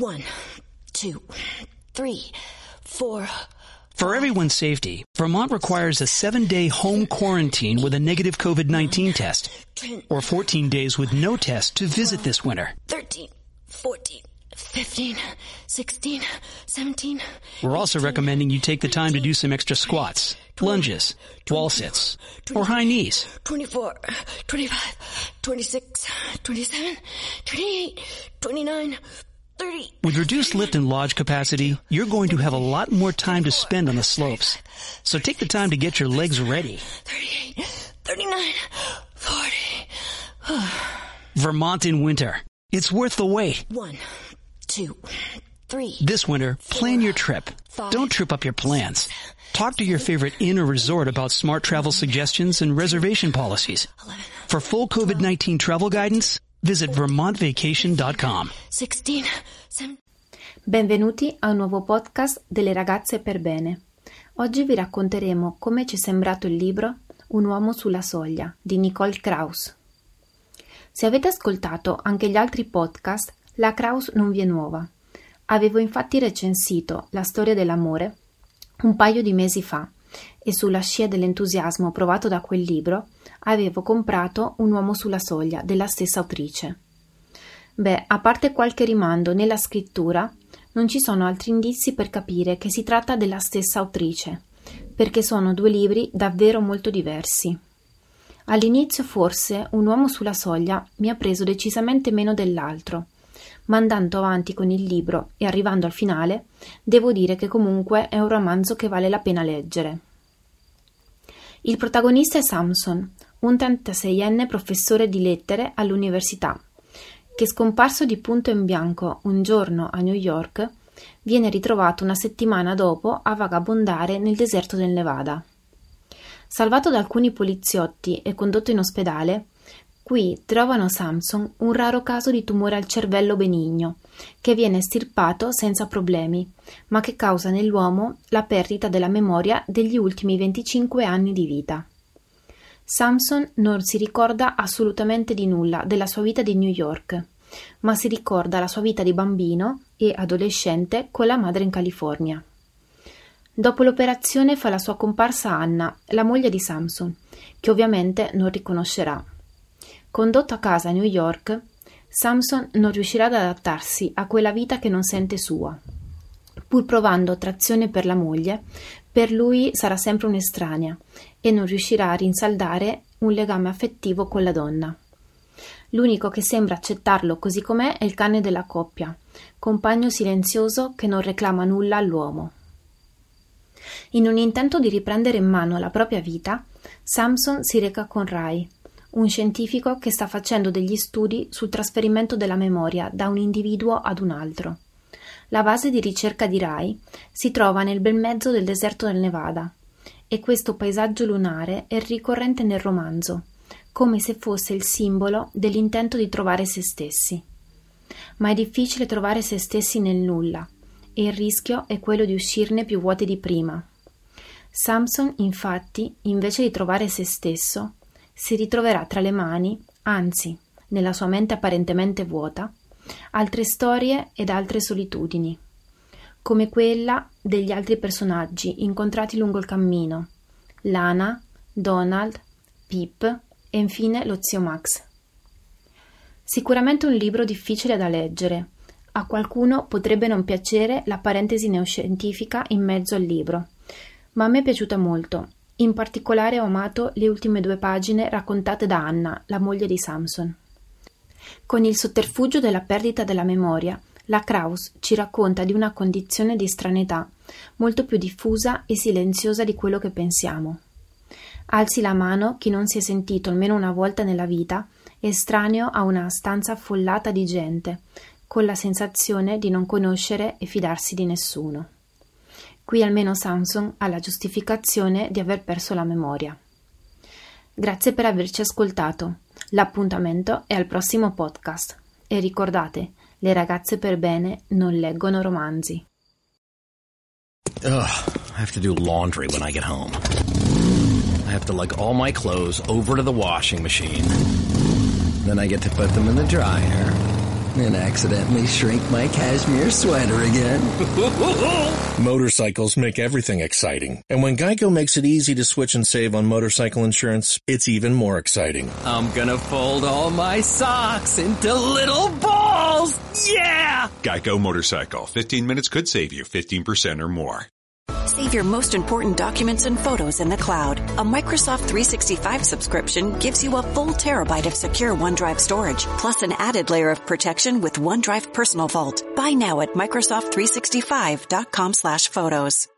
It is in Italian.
One, two, three, four. For everyone's safety, Vermont requires a seven day home quarantine with a negative COVID 19 test, or 14 days with no test to visit this winter. 13, 14, 15, 16, 17. We're also recommending you take the time to do some extra squats, lunges, wall sits, or high knees. 24, 25, 26, 27, 28, 29, 30. With reduced lift and lodge capacity, you're going to have a lot more time to spend on the slopes. So take the time to get your legs ready. 38, 39, 40. Vermont in winter. It's worth the wait. One, two, three. This winter, plan your trip. Don't trip up your plans. Talk to your favorite inn or resort about smart travel suggestions and reservation policies. For full COVID-19 travel guidance, visit vermontvacation.com. 16, 17. Benvenuti a un nuovo podcast delle ragazze per bene. Oggi vi racconteremo come ci è sembrato il libro Un uomo sulla soglia di Nicole Kraus. Se avete ascoltato anche gli altri podcast, la Kraus non vi è nuova. Avevo infatti recensito La storia dell'amore un paio di mesi fa e sulla scia dell'entusiasmo provato da quel libro avevo comprato Un uomo sulla soglia della stessa autrice. Beh, a parte qualche rimando nella scrittura, non ci sono altri indizi per capire che si tratta della stessa autrice, perché sono due libri davvero molto diversi. All'inizio forse Un uomo sulla soglia mi ha preso decisamente meno dell'altro, ma andando avanti con il libro e arrivando al finale, devo dire che comunque è un romanzo che vale la pena leggere. Il protagonista è Samson, un 36enne professore di lettere all'università, che scomparso di punto in bianco un giorno a New York, viene ritrovato una settimana dopo a vagabondare nel deserto del Nevada. Salvato da alcuni poliziotti e condotto in ospedale, qui trovano Samson un raro caso di tumore al cervello benigno, che viene estirpato senza problemi, ma che causa nell'uomo la perdita della memoria degli ultimi 25 anni di vita. Samson non si ricorda assolutamente di nulla della sua vita di New York, ma si ricorda la sua vita di bambino e adolescente con la madre in California. Dopo l'operazione fa la sua comparsa Anna, la moglie di Samson, che ovviamente non riconoscerà. Condotto a casa a New York, Samson non riuscirà ad adattarsi a quella vita che non sente sua. Pur provando attrazione per la moglie, per lui sarà sempre un'estranea e non riuscirà a rinsaldare un legame affettivo con la donna. L'unico che sembra accettarlo così com'è è il cane della coppia, compagno silenzioso che non reclama nulla all'uomo. In un intento di riprendere in mano la propria vita, Samson si reca con Rai, un scientifico che sta facendo degli studi sul trasferimento della memoria da un individuo ad un altro. La base di ricerca di Rai si trova nel bel mezzo del deserto del Nevada e questo paesaggio lunare è ricorrente nel romanzo, come se fosse il simbolo dell'intento di trovare se stessi. Ma è difficile trovare se stessi nel nulla e il rischio è quello di uscirne più vuoti di prima. Samson, infatti, invece di trovare se stesso, si ritroverà tra le mani, anzi, nella sua mente apparentemente vuota, altre storie ed altre solitudini, come quella degli altri personaggi incontrati lungo il cammino, Lana, Donald, Pip e infine lo zio Max. Sicuramente un libro difficile da leggere. A qualcuno potrebbe non piacere la parentesi neoscientifica in mezzo al libro, ma a me è piaciuta molto. In particolare ho amato le ultime due pagine raccontate da Anna, la moglie di Samson. Con il sotterfugio della perdita della memoria, la Kraus ci racconta di una condizione di stranetà molto più diffusa e silenziosa di quello che pensiamo. Alzi la mano chi non si è sentito almeno una volta nella vita estraneo a una stanza affollata di gente, con la sensazione di non conoscere e fidarsi di nessuno. Qui almeno Samson ha la giustificazione di aver perso la memoria. Grazie per averci ascoltato. L'appuntamento è al prossimo podcast. E ricordate, le ragazze per bene non leggono romanzi. Ugh, I have to do laundry when I get home. I have to lug all my clothes over to the washing machine. Then I get to put them in the dryer. And accidentally shrink my cashmere sweater again. Motorcycles make everything exciting. And when Geico makes it easy to switch and save on motorcycle insurance, it's even more exciting. I'm gonna fold all my socks into little balls! Yeah! Geico Motorcycle. 15 minutes could save you 15% or more. Save your most important documents and photos in the cloud. A Microsoft 365 subscription gives you a full terabyte of secure OneDrive storage, plus an added layer of protection with OneDrive Personal Vault. Buy now at Microsoft365.com slash photos.